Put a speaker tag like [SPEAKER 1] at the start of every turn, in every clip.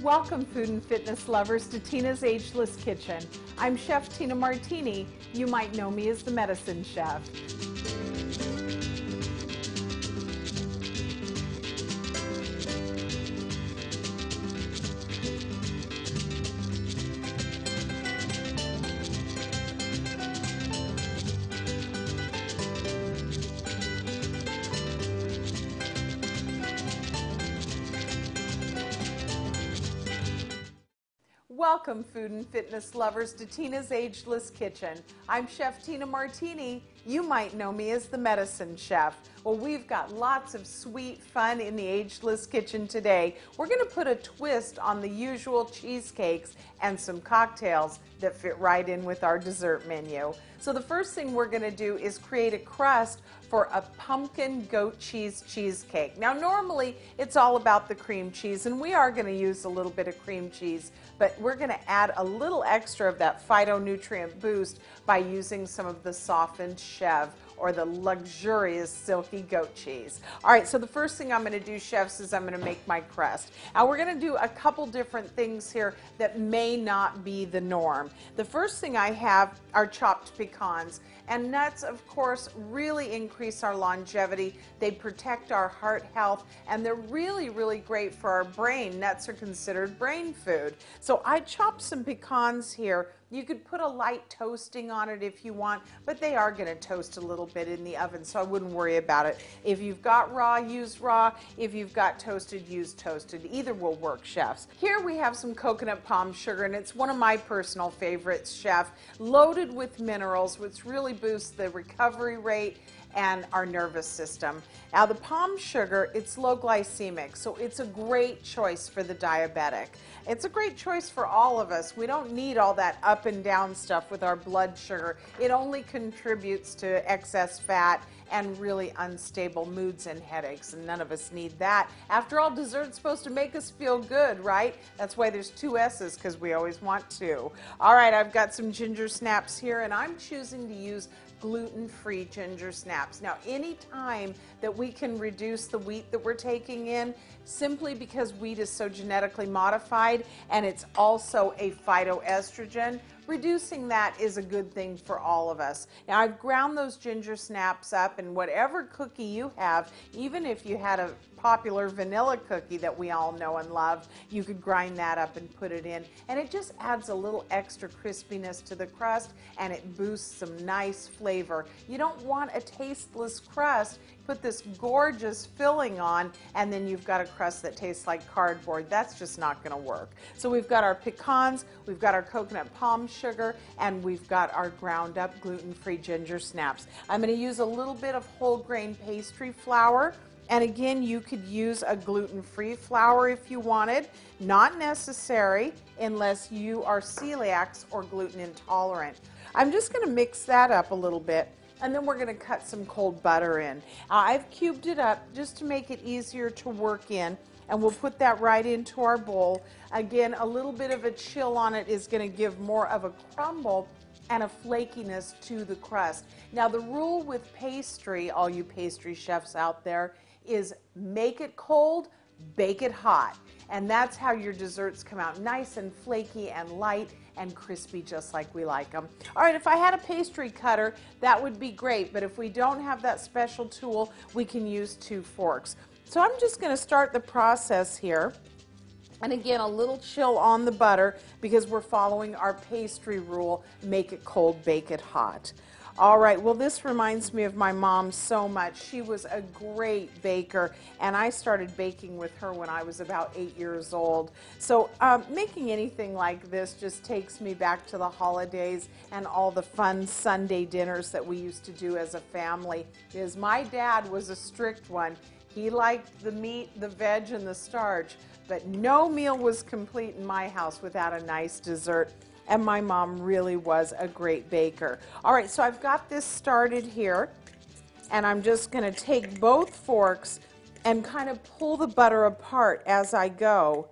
[SPEAKER 1] Welcome, food and fitness lovers, to Tina's Ageless Kitchen. I'm Chef Tina Martini. You might know me as the Medicine Chef. Welcome, food and fitness lovers, to Tina's Ageless Kitchen. I'm Chef Tina Martini. You might know me as the Medicine Chef. Well, we've got lots of sweet fun in the Ageless Kitchen today. We're going to put a twist on the usual cheesecakes and some cocktails that fit right in with our dessert menu. So the first thing we're going to do is create a crust for a pumpkin goat cheese cheesecake. Now normally it's all about the cream cheese and we are going to use a little bit of cream cheese, but we're going to add a little extra of that phytonutrient boost by using some of the softened or the luxurious silky goat cheese. All right, so the first thing I'm to do, chefs, is I'm to make my crust. Now we're to do a couple different things here that may not be the norm. The first thing I have are chopped pecans. And nuts, of course, really increase our longevity. They protect our heart health, and they're really, really great for our brain. Nuts are considered brain food. So I chopped some pecans here you could put a light toasting on it if you want, but they are going to toast a little bit in the oven, so I wouldn't worry about it. If you've got raw, use raw. If you've got toasted, use toasted. Either will work, chefs. Here we have some coconut palm sugar, and it's one of my personal favorites, chef, loaded with minerals, which really boosts the recovery rate and our nervous system. Now the palm sugar, it's low glycemic, so it's a great choice for the diabetic. It's a great choice for all of us. We don't need all that up and down stuff with our blood sugar. It only contributes to excess fat and really unstable moods and headaches, and none of us need that. After all, dessert's supposed to make us feel good, right? That's why there's two S's, because we always want to. All right, I've got some ginger snaps here, and I'm choosing to use gluten-free ginger snaps. Now, any time that we can reduce the wheat that we're taking in, simply because wheat is so genetically modified and it's also a phytoestrogen, reducing that is a good thing for all of us. Now I've ground those ginger snaps up and whatever cookie you have, even if you had a popular vanilla cookie that we all know and love, you could grind that up and put it in. And it just adds a little extra crispiness to the crust and it boosts some nice flavor. You don't want a tasteless crust put this gorgeous filling on, and then you've got a crust that tastes like cardboard. That's just not going to work. So we've got our pecans, we've got our coconut palm sugar, and we've got our ground up gluten-free ginger snaps. I'm going to use a little bit of whole grain pastry flour. And again, you could use a gluten-free flour if you wanted. Not necessary unless you are celiacs or gluten intolerant. I'm just going to mix that up a little bit and then we're going to cut some cold butter in. I've cubed it up just to make it easier to work in and we'll put that right into our bowl. Again, a little bit of a chill on it is going to give more of a crumble and a flakiness to the crust. Now the rule with pastry, all you pastry chefs out there, is make it cold, bake it hot. And that's how your desserts come out nice and flaky and light and crispy just like we like them. All right, if I had a pastry cutter, that would be great, but if we don't have that special tool, we can use two forks. So I'm just gonna start the process here. And again, a little chill on the butter because we're following our pastry rule, make it cold, bake it hot. All right, well, this reminds me of my mom so much. She was a great baker, and I started baking with her when I was about eight years old. So, um, making anything like this just takes me back to the holidays and all the fun Sunday dinners that we used to do as a family. Because my dad was a strict one. He liked the meat, the veg, and the starch, but no meal was complete in my house without a nice dessert and my mom really was a great baker. All right, so I've got this started here, and I'm just going to take both forks and kind of pull the butter apart as I go.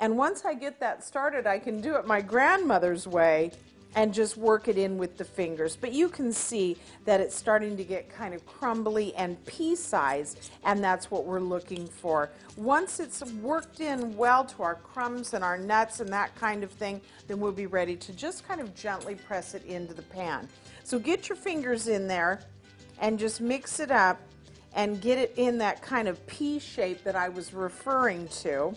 [SPEAKER 1] And once I get that started, I can do it my grandmother's way and just work it in with the fingers. But you can see that it's starting to get kind of crumbly and pea-sized, and that's what we're looking for. Once it's worked in well to our crumbs and our nuts and that kind of thing, then we'll be ready to just kind of gently press it into the pan. So get your fingers in there and just mix it up and get it in that kind of pea shape that I was referring to.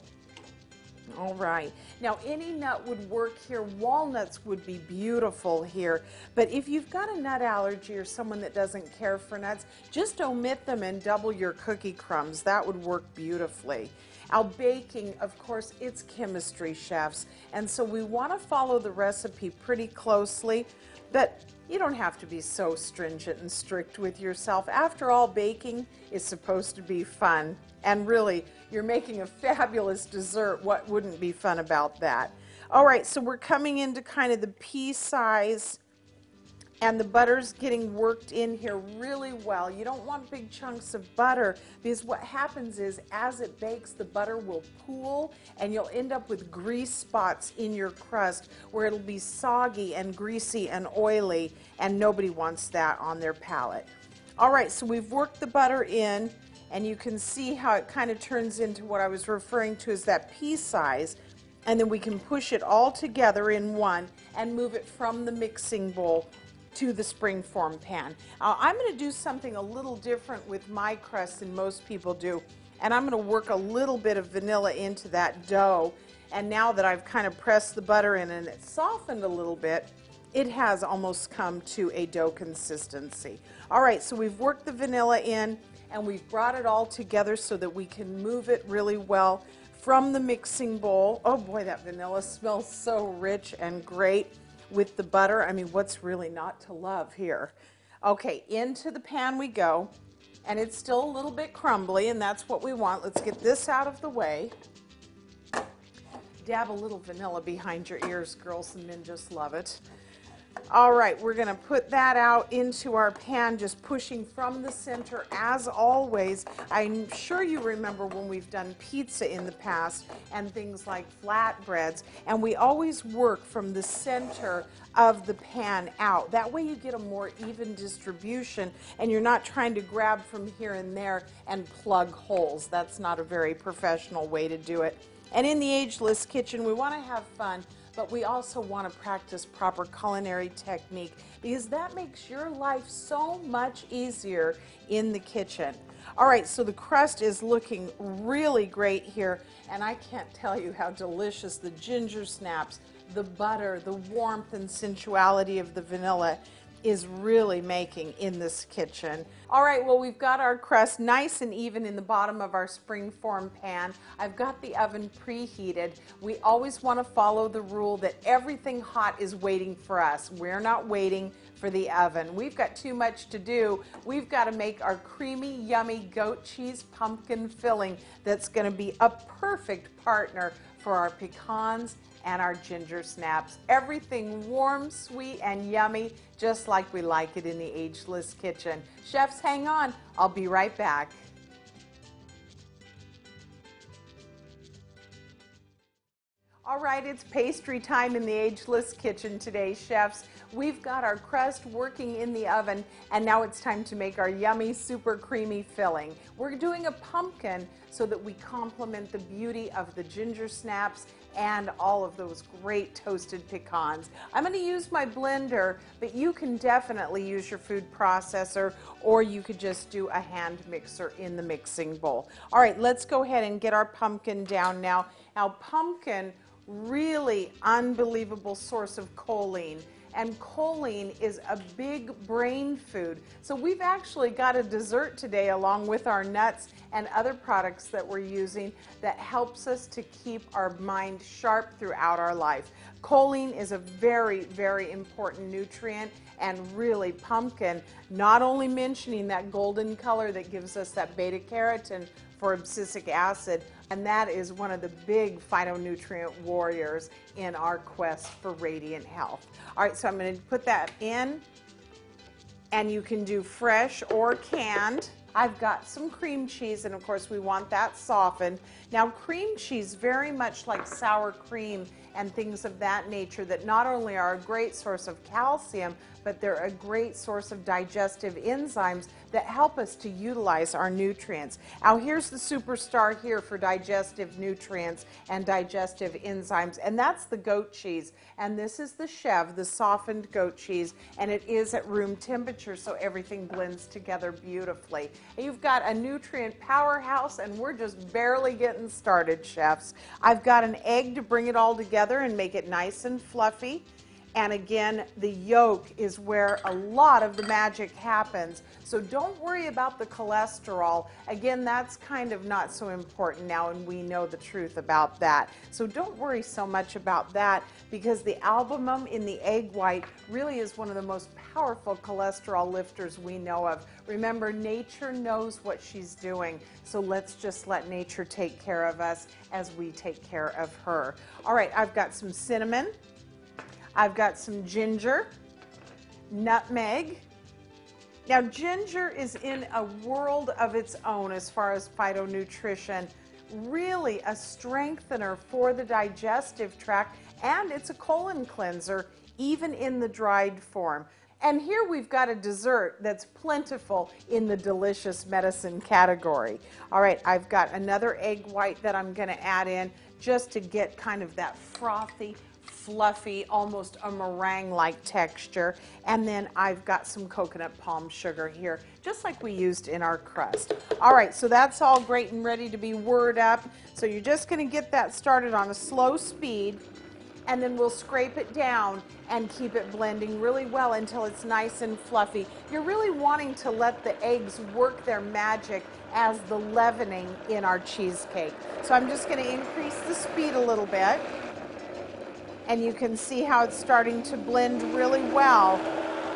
[SPEAKER 1] All right. Now, any nut would work here. Walnuts would be beautiful here. But if you've got a nut allergy or someone that doesn't care for nuts, just omit them and double your cookie crumbs. That would work beautifully. Our baking, of course, it's chemistry, chefs. And so we want to follow the recipe pretty closely. But you don't have to be so stringent and strict with yourself. After all, baking is supposed to be fun. And really, you're making a fabulous dessert. What wouldn't be fun about that? All right, so we're coming into kind of the pea size and the butter's getting worked in here really well. You don't want big chunks of butter because what happens is as it bakes, the butter will pool and you'll end up with grease spots in your crust where it'll be soggy and greasy and oily and nobody wants that on their palate. All right, so we've worked the butter in and you can see how it kind of turns into what I was referring to as that pea size and then we can push it all together in one and move it from the mixing bowl to the springform pan. Uh, I'm going to do something a little different with my crust than most people do. And I'm going to work a little bit of vanilla into that dough. And now that I've kind of pressed the butter in and it's softened a little bit, it has almost come to a dough consistency. All right, so we've worked the vanilla in and we've brought it all together so that we can move it really well from the mixing bowl. Oh boy, that vanilla smells so rich and great with the butter. I mean, what's really not to love here? Okay, into the pan we go. And it's still a little bit crumbly, and that's what we want. Let's get this out of the way. Dab a little vanilla behind your ears, girls, and men just love it. All right, we're going to put that out into our pan, just pushing from the center as always. I'm sure you remember when we've done pizza in the past and things like flatbreads, and we always work from the center of the pan out. That way you get a more even distribution and you're not trying to grab from here and there and plug holes. That's not a very professional way to do it. And in the Ageless Kitchen, we want to have fun but we also want to practice proper culinary technique because that makes your life so much easier in the kitchen. All right, so the crust is looking really great here, and I can't tell you how delicious the ginger snaps, the butter, the warmth and sensuality of the vanilla is really making in this kitchen. All right, well, we've got our crust nice and even in the bottom of our springform pan. I've got the oven preheated. We always want to follow the rule that everything hot is waiting for us. We're not waiting for the oven. We've got too much to do. We've got to make our creamy, yummy goat cheese pumpkin filling that's going to be a perfect partner for our pecans and our ginger snaps. Everything warm, sweet, and yummy, just like we like it in the Ageless Kitchen. Chefs, hang on. I'll be right back. All right, it's pastry time in the Ageless Kitchen today, chefs. We've got our crust working in the oven, and now it's time to make our yummy, super creamy filling. We're doing a pumpkin so that we complement the beauty of the ginger snaps and all of those great toasted pecans. I'm going to use my blender, but you can definitely use your food processor or you could just do a hand mixer in the mixing bowl. All right, let's go ahead and get our pumpkin down now. Now, pumpkin, really unbelievable source of choline and choline is a big brain food. So we've actually got a dessert today along with our nuts and other products that we're using that helps us to keep our mind sharp throughout our life. Choline is a very, very important nutrient and really pumpkin, not only mentioning that golden color that gives us that beta carotene for abscisic acid, and that is one of the big phytonutrient warriors in our quest for radiant health. All right, so I'm going to put that in, and you can do fresh or canned. I've got some cream cheese, and of course we want that softened. Now cream cheese, very much like sour cream and things of that nature that not only are a great source of calcium, but they're a great source of digestive enzymes that help us to utilize our nutrients. Now here's the superstar here for digestive nutrients and digestive enzymes, and that's the goat cheese. And this is the Chev, the softened goat cheese, and it is at room temperature, so everything blends together beautifully. And you've got a nutrient powerhouse, and we're just barely getting started, chefs. I've got an egg to bring it all together and make it nice and fluffy. And again, the yolk is where a lot of the magic happens. So don't worry about the cholesterol. Again, that's kind of not so important now, and we know the truth about that. So don't worry so much about that because the albumin in the egg white really is one of the most powerful cholesterol lifters we know of. Remember, nature knows what she's doing. So let's just let nature take care of us as we take care of her. All right, I've got some cinnamon. I've got some ginger, nutmeg. Now, ginger is in a world of its own as far as phytonutrition. Really a strengthener for the digestive tract, and it's a colon cleanser, even in the dried form. And here we've got a dessert that's plentiful in the delicious medicine category. All right, I've got another egg white that I'm going to add in just to get kind of that frothy fluffy, almost a meringue-like texture. And then I've got some coconut palm sugar here, just like we used in our crust. All right, so that's all great and ready to be whirred up. So you're just gonna get that started on a slow speed and then we'll scrape it down and keep it blending really well until it's nice and fluffy. You're really wanting to let the eggs work their magic as the leavening in our cheesecake. So I'm just going to increase the speed a little bit and you can see how it's starting to blend really well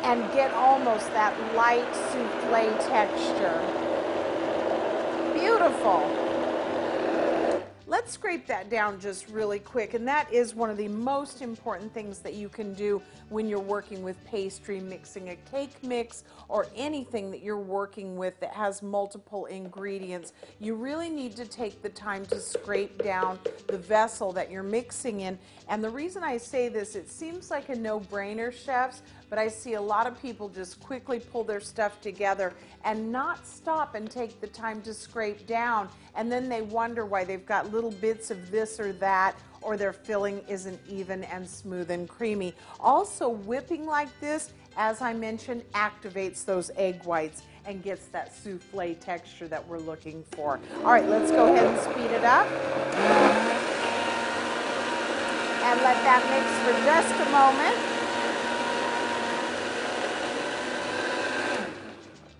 [SPEAKER 1] and get almost that light souffle texture. Beautiful. Let's scrape that down just really quick. And that is one of the most important things that you can do when you're working with pastry, mixing a cake mix, or anything that you're working with that has multiple ingredients. You really need to take the time to scrape down the vessel that you're mixing in. And the reason I say this, it seems like a no-brainer, chefs, but I see a lot of people just quickly pull their stuff together and not stop and take the time to scrape down. And then they wonder why they've got little bits of this or that or their filling isn't even and smooth and creamy. Also, whipping like this, as I mentioned, activates those egg whites and gets that souffle texture that we're looking for. All right, let's go ahead and speed it up. And let that mix for just a moment.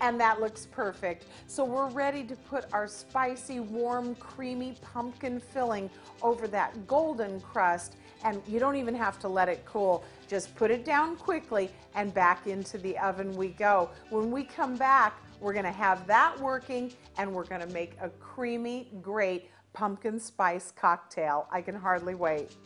[SPEAKER 1] And that looks perfect. So we're ready to put our spicy, warm, creamy pumpkin filling over that golden crust and you don't even have to let it cool. Just put it down quickly and back into the oven we go. When we come back, we're gonna have that working and we're gonna make a creamy, great pumpkin spice cocktail. I can hardly wait.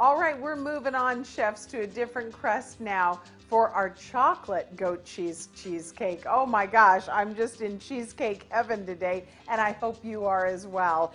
[SPEAKER 1] All right, we're moving on, chefs, to a different crust now for our chocolate goat cheese cheesecake. Oh my gosh, I'm just in cheesecake heaven today, and I hope you are as well.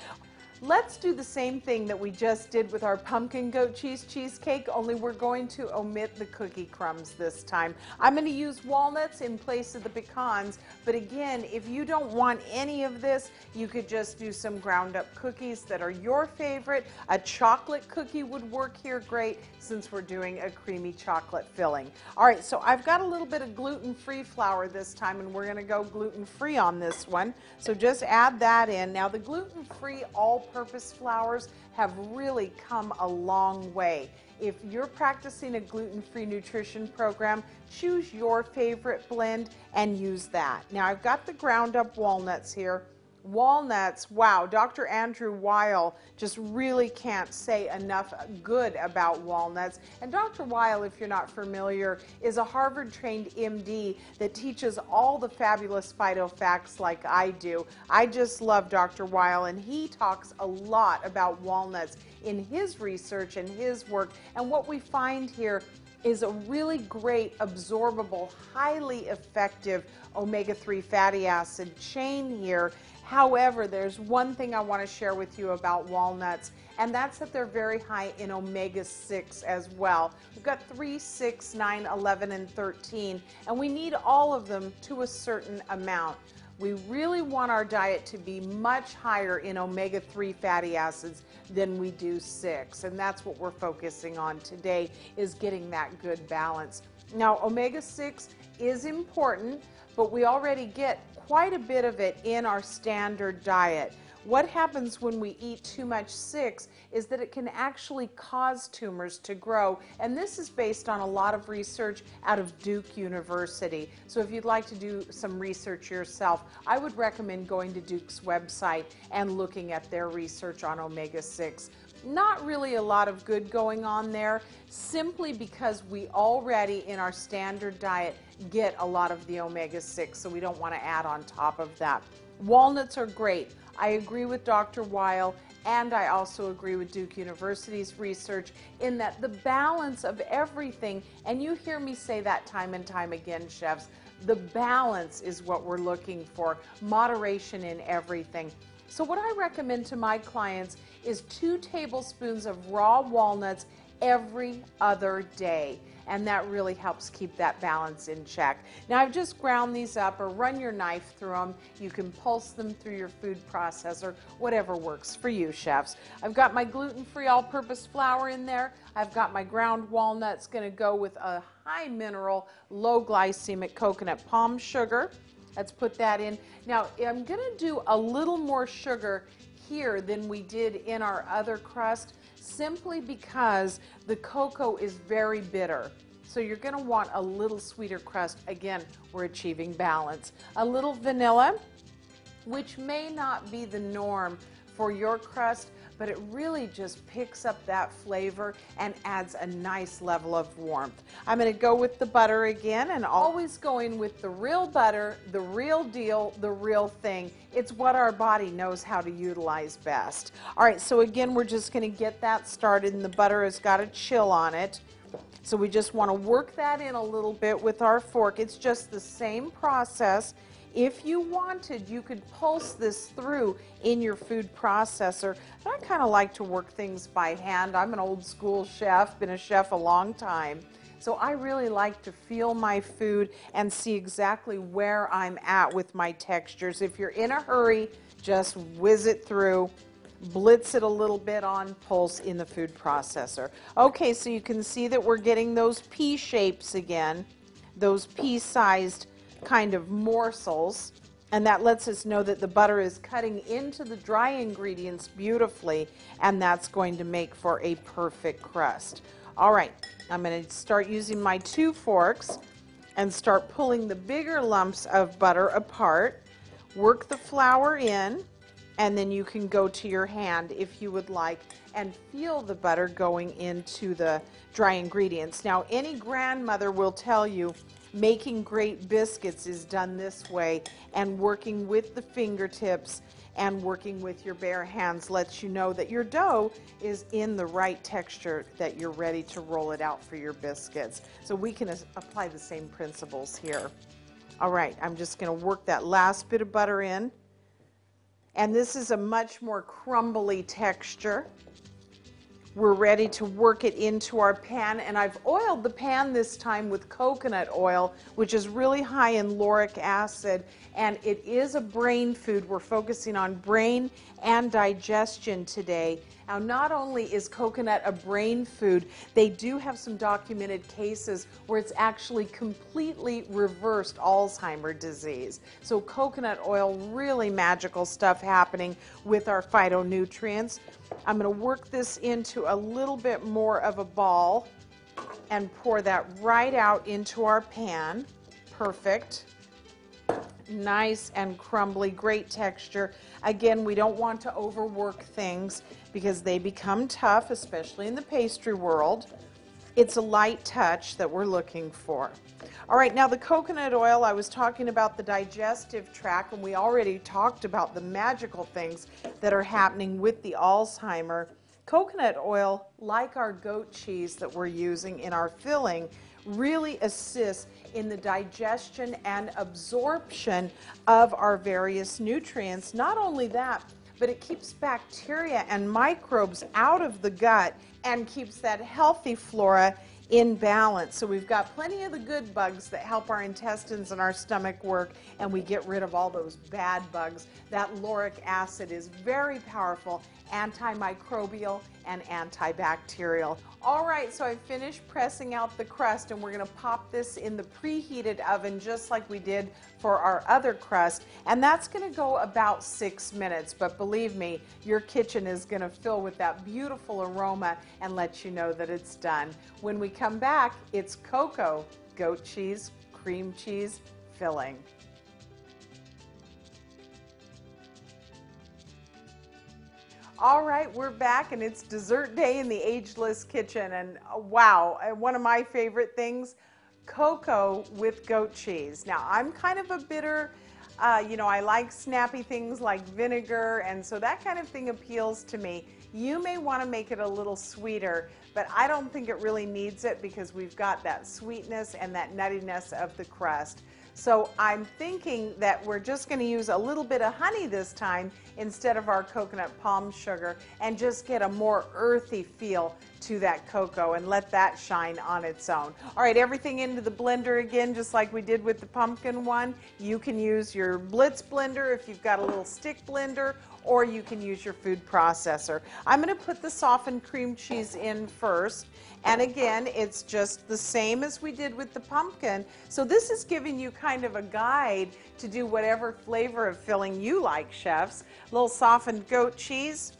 [SPEAKER 1] Let's do the same thing that we just did with our pumpkin goat cheese cheesecake, only we're going to omit the cookie crumbs this time. I'm going to use walnuts in place of the pecans, but again, if you don't want any of this, you could just do some ground up cookies that are your favorite. A chocolate cookie would work here great since we're doing a creamy chocolate filling. All right, so I've got a little bit of gluten-free flour this time, and we're going to go gluten-free on this one. So just add that in. Now, the gluten-free all all-purpose flours have really come a long way. If you're practicing a gluten-free nutrition program, choose your favorite blend and use that. Now I've got the ground up walnuts here. Walnuts, wow, Dr. Andrew Weil just really can't say enough good about walnuts. And Dr. Weil, if you're not familiar, is a Harvard trained MD that teaches all the fabulous phytofacts like I do. I just love Dr. Weil, and he talks a lot about walnuts in his research and his work. And what we find here is a really great absorbable, highly effective omega-3 fatty acid chain here. However, there's one thing I want to share with you about walnuts, and that's that they're very high in omega-6 as well. We've got 3, 6, 9, 11, and 13, and we need all of them to a certain amount. We really want our diet to be much higher in omega-3 fatty acids than we do 6, and that's what we're focusing on today is getting that good balance. Now, omega-6 is important, but we already get quite a bit of it in our standard diet. What happens when we eat too much 6 is that it can actually cause tumors to grow. And this is based on a lot of research out of Duke University. So if you'd like to do some research yourself, I would recommend going to Duke's website and looking at their research on omega 6 not really a lot of good going on there simply because we already in our standard diet get a lot of the omega 6 so we don't want to add on top of that walnuts are great I agree with Dr. Weil and I also agree with Duke University's research in that the balance of everything, and you hear me say that time and time again, chefs, the balance is what we're looking for, moderation in everything. So, what I recommend to my clients is two tablespoons of raw walnuts every other day and that really helps keep that balance in check. Now I've just ground these up or run your knife through them. You can pulse them through your food processor, whatever works for you chefs. I've got my gluten-free all-purpose flour in there. I've got my ground walnuts going to go with a high mineral, low glycemic coconut palm sugar. Let's put that in. Now I'm going to do a little more sugar here than we did in our other crust simply because the cocoa is very bitter. So you're going to want a little sweeter crust. Again, we're achieving balance. A little vanilla, which may not be the norm for your crust, but it really just picks up that flavor and adds a nice level of warmth. I'm going to go with the butter again and always going with the real butter, the real deal, the real thing. It's what our body knows how to utilize best. All right, so again, we're just going to get that started and the butter has got a chill on it. So we just want to work that in a little bit with our fork. It's just the same process. If you wanted, you could pulse this through in your food processor. But I kind of like to work things by hand. I'm an old school chef, been a chef a long time. So I really like to feel my food and see exactly where I'm at with my textures. If you're in a hurry, just whiz it through blitz it a little bit on pulse in the food processor. Okay, so you can see that we're getting those pea shapes again, those pea-sized kind of morsels and that lets us know that the butter is cutting into the dry ingredients beautifully and that's going to make for a perfect crust. All right, I'm going to start using my two forks and start pulling the bigger lumps of butter apart. Work the flour in and then you can go to your hand if you would like and feel the butter going into the dry ingredients. Now any grandmother will tell you making great biscuits is done this way and working with the fingertips and working with your bare hands lets you know that your dough is in the right texture that you're ready to roll it out for your biscuits. So we can apply the same principles here. All right, I'm just going to work that last bit of butter in. And this is a much more crumbly texture. We're ready to work it into our pan and I've oiled the pan this time with coconut oil which is really high in lauric acid and it is a brain food. We're focusing on brain and digestion today. Now, not only is coconut a brain food, they do have some documented cases where it's actually completely reversed Alzheimer's disease. So, coconut oil, really magical stuff happening with our phytonutrients. I'm going to work this into a little bit more of a ball and pour that right out into our pan. Perfect nice and crumbly, great texture. Again, we don't want to overwork things because they become tough, especially in the pastry world. It's a light touch that we're looking for. All right, now the coconut oil, I was talking about the digestive tract, and we already talked about the magical things that are happening with the Alzheimer Coconut oil, like our goat cheese that we're using in our filling, really assists in the digestion and absorption of our various nutrients. Not only that, but it keeps bacteria and microbes out of the gut and keeps that healthy flora in balance. So we've got plenty of the good bugs that help our intestines and our stomach work, and we get rid of all those bad bugs. That lauric acid is very powerful, antimicrobial and antibacterial. All right, so I finished pressing out the crust, and we're gonna pop this in the preheated oven just like we did for our other crust, and that's gonna go about six minutes. But believe me, your kitchen is gonna fill with that beautiful aroma and let you know that it's done. When we come back, it's cocoa, goat cheese, cream cheese, filling. All right, we're back and it's dessert day in the Ageless Kitchen. And uh, wow, uh, one of my favorite things cocoa with goat cheese. Now, I'm kind of a bitter, uh, you know, I like snappy things like vinegar, and so that kind of thing appeals to me. You may want to make it a little sweeter, but I don't think it really needs it because we've got that sweetness and that nuttiness of the crust. So I'm thinking that we're just going to use a little bit of honey this time instead of our coconut palm sugar and just get a more earthy feel to that cocoa and let that shine on its own. All right, everything into the blender again, just like we did with the pumpkin one. You can use your Blitz blender if you've got a little stick blender or you can use your food processor. I'm going to put the softened cream cheese in first. And again, it's just the same as we did with the pumpkin. So this is giving you kind of a guide to do whatever flavor of filling you like, chefs. A little softened goat cheese,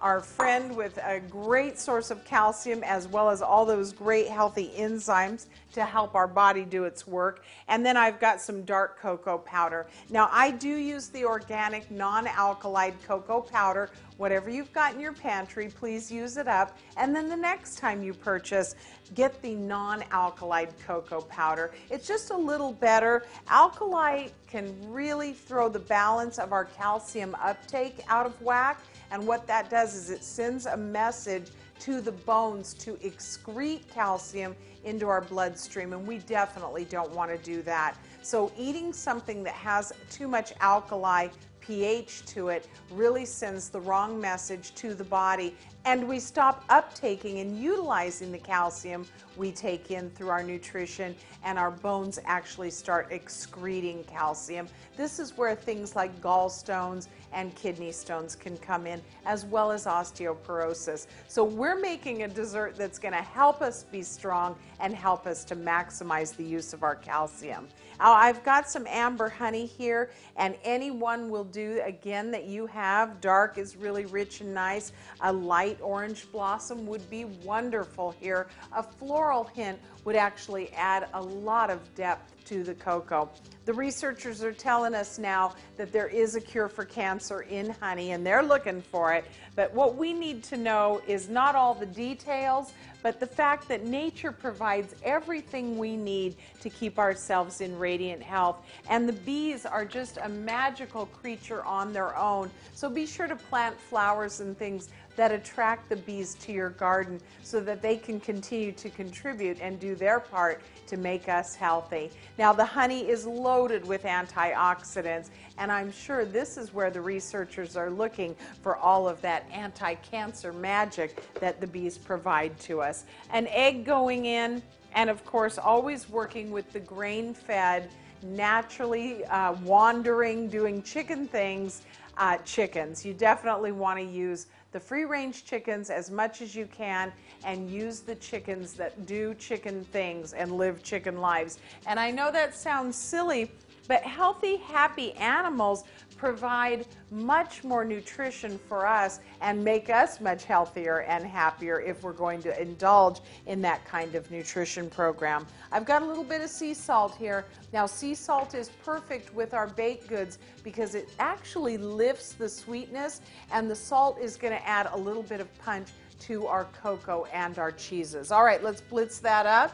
[SPEAKER 1] our friend with a great source of calcium as well as all those great healthy enzymes to help our body do its work. And then I've got some dark cocoa powder. Now I do use the organic non-alkalized cocoa powder. Whatever you've got in your pantry, please use it up. And then the next time you purchase, get the non-alkalized cocoa powder. It's just a little better. Alkalite can really throw the balance of our calcium uptake out of whack. And what that does is it sends a message to the bones to excrete calcium into our bloodstream, and we definitely don't want to do that. So, eating something that has too much alkali pH to it really sends the wrong message to the body, and we stop uptaking and utilizing the calcium we take in through our nutrition, and our bones actually start excreting calcium. This is where things like gallstones and kidney stones can come in, as well as osteoporosis. So, we're making a dessert that's going to help us be strong and help us to maximize the use of our calcium. Now, I've got some amber honey here, and any one will do again that you have. Dark is really rich and nice. A orange blossom would be wonderful here. A floral hint would actually add a lot of depth to the cocoa. The researchers are telling us now that there is a cure for cancer in honey and they're looking for it. But what we need to know is not all the details, but the fact that nature provides everything we need to keep ourselves in radiant health. And the bees are just a magical creature on their own. So be sure to plant flowers and things that attract the bees to your garden so that they can continue to contribute and do their part to make us healthy. Now, the honey is loaded with antioxidants, and I'm sure this is where the researchers are looking for all of that anti cancer magic that the bees provide to us. An egg going in, and of course, always working with the grain fed, naturally uh, wandering, doing chicken things. Uh, chickens. You definitely want to use the free range chickens as much as you can and use the chickens that do chicken things and live chicken lives. And I know that sounds silly, but healthy, happy animals provide much more nutrition for us and make us much healthier and happier if we're going to indulge in that kind of nutrition program. I've got a little bit of sea salt here. Now, sea salt is perfect with our baked goods because it actually lifts the sweetness, and the salt is going to add a little bit of punch to our cocoa and our cheeses. All right, let's blitz that up.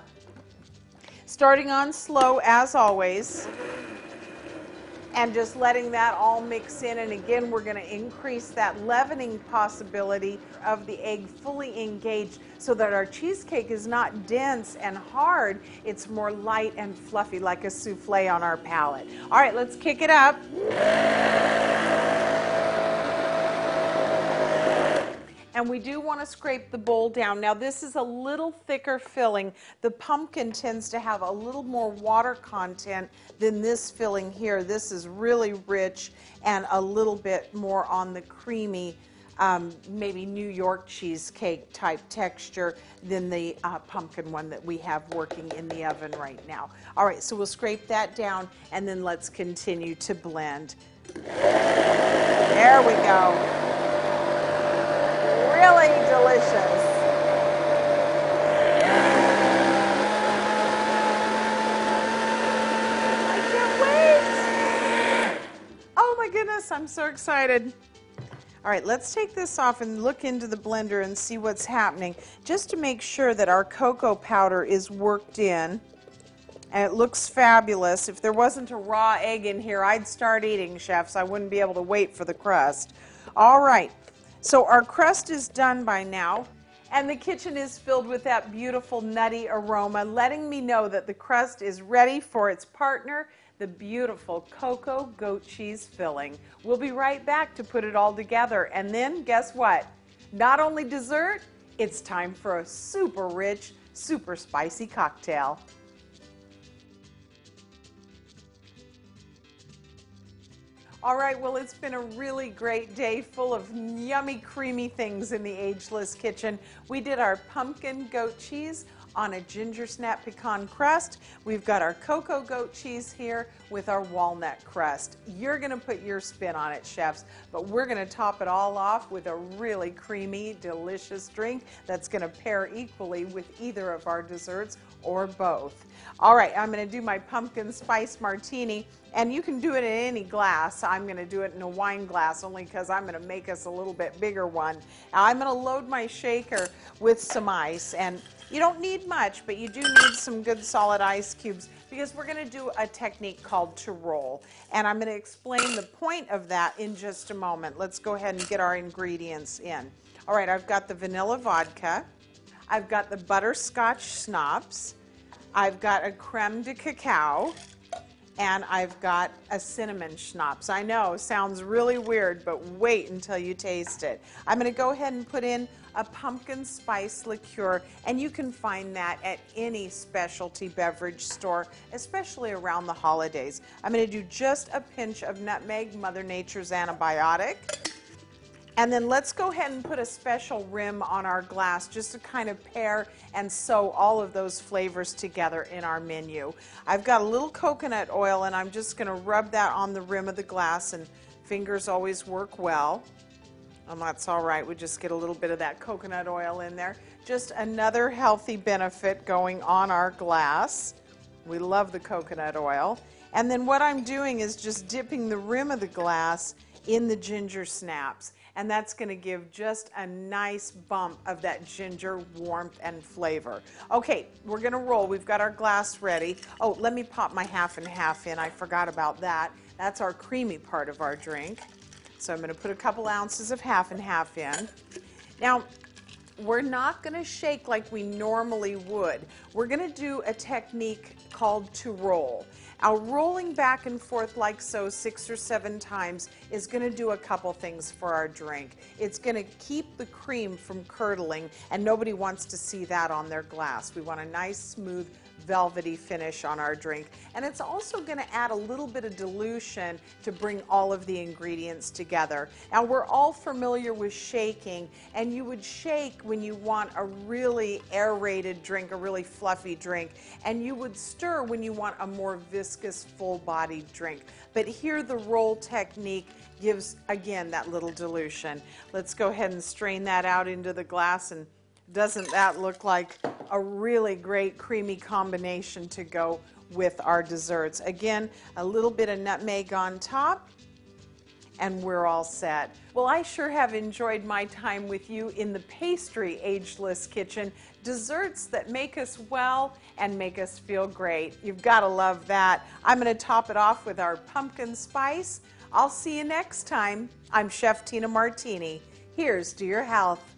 [SPEAKER 1] Starting on slow as always. And just letting that all mix in. And again, we're going to increase that leavening possibility of the egg fully engaged so that our cheesecake is not dense and hard. It's more light and fluffy like a souffle on our palate. All right, let's kick it up. And we do want to scrape the bowl down. Now this is a little thicker filling. The pumpkin tends to have a little more water content than this filling here. This is really rich and a little bit more on the creamy um, maybe New York cheesecake type texture than the uh, pumpkin one that we have working in the oven right now. All right, so we'll scrape that down and then let's continue to blend. There we go really delicious. I can't wait. Oh my goodness, I'm so excited. All right, let's take this off and look into the blender and see what's happening, just to make sure that our cocoa powder is worked in. And it looks fabulous. If there wasn't a raw egg in here, I'd start eating, chefs. I wouldn't be able to wait for the crust. All right, so our crust is done by now. And the kitchen is filled with that beautiful nutty aroma, letting me know that the crust is ready for its partner, the beautiful cocoa goat cheese filling. We'll be right back to put it all together. And then guess what? Not only dessert, it's time for a super rich, super spicy cocktail. All right, well, it's been a really great day full of yummy, creamy things in the Ageless Kitchen. We did our pumpkin goat cheese on a ginger snap pecan crust. We've got our cocoa goat cheese here with our walnut crust. You're going to put your spin on it, chefs, but we're going to top it all off with a really creamy, delicious drink that's going to pair equally with either of our desserts or both. All right, I'm going to do my pumpkin spice martini. And you can do it in any glass. I'm going to do it in a wine glass only because I'm going to make us a little bit bigger one. Now I'm going to load my shaker with some ice. And you don't need much, but you do need some good solid ice cubes because we're going to do a technique called to roll. And I'm going to explain the point of that in just a moment. Let's go ahead and get our ingredients in. All right, I've got the vanilla vodka. I've got the butterscotch schnapps. I've got a creme de cacao and I've got a cinnamon schnapps. I know, sounds really weird, but wait until you taste it. I'm going to go ahead and put in a pumpkin spice liqueur, and you can find that at any specialty beverage store, especially around the holidays. I'm going to do just a pinch of nutmeg, Mother Nature's antibiotic. And then let's go ahead and put a special rim on our glass just to kind of pair and sew all of those flavors together in our menu. I've got a little coconut oil and I'm just going to rub that on the rim of the glass and fingers always work well. And that's all right, we just get a little bit of that coconut oil in there. Just another healthy benefit going on our glass. We love the coconut oil. And then what I'm doing is just dipping the rim of the glass in the ginger snaps and that's going to give just a nice bump of that ginger warmth and flavor. Okay, we're going to roll. We've got our glass ready. Oh, let me pop my half and half in. I forgot about that. That's our creamy part of our drink. So I'm going to put a couple ounces of half and half in. Now, we're not going to shake like we normally would. We're going to do a technique called to roll. Now rolling back and forth like so six or seven times is going to do a couple things for our drink. It's going to keep the cream from curdling and nobody wants to see that on their glass. We want a nice smooth velvety finish on our drink. And it's also going to add a little bit of dilution to bring all of the ingredients together. Now we're all familiar with shaking and you would shake when you want a really aerated drink, a really fluffy drink, and you would stir when you want a more viscous, full-bodied drink. But here the roll technique gives, again, that little dilution. Let's go ahead and strain that out into the glass and doesn't that look like a really great creamy combination to go with our desserts? Again, a little bit of nutmeg on top. and we're all set. Well, I sure have enjoyed my time with you in the pastry ageless kitchen. Desserts that make us well and make us feel great. You've got to love that. I'm going to top it off with our pumpkin spice. I'll see you next time. I'm Chef Tina Martini. Here's to your health.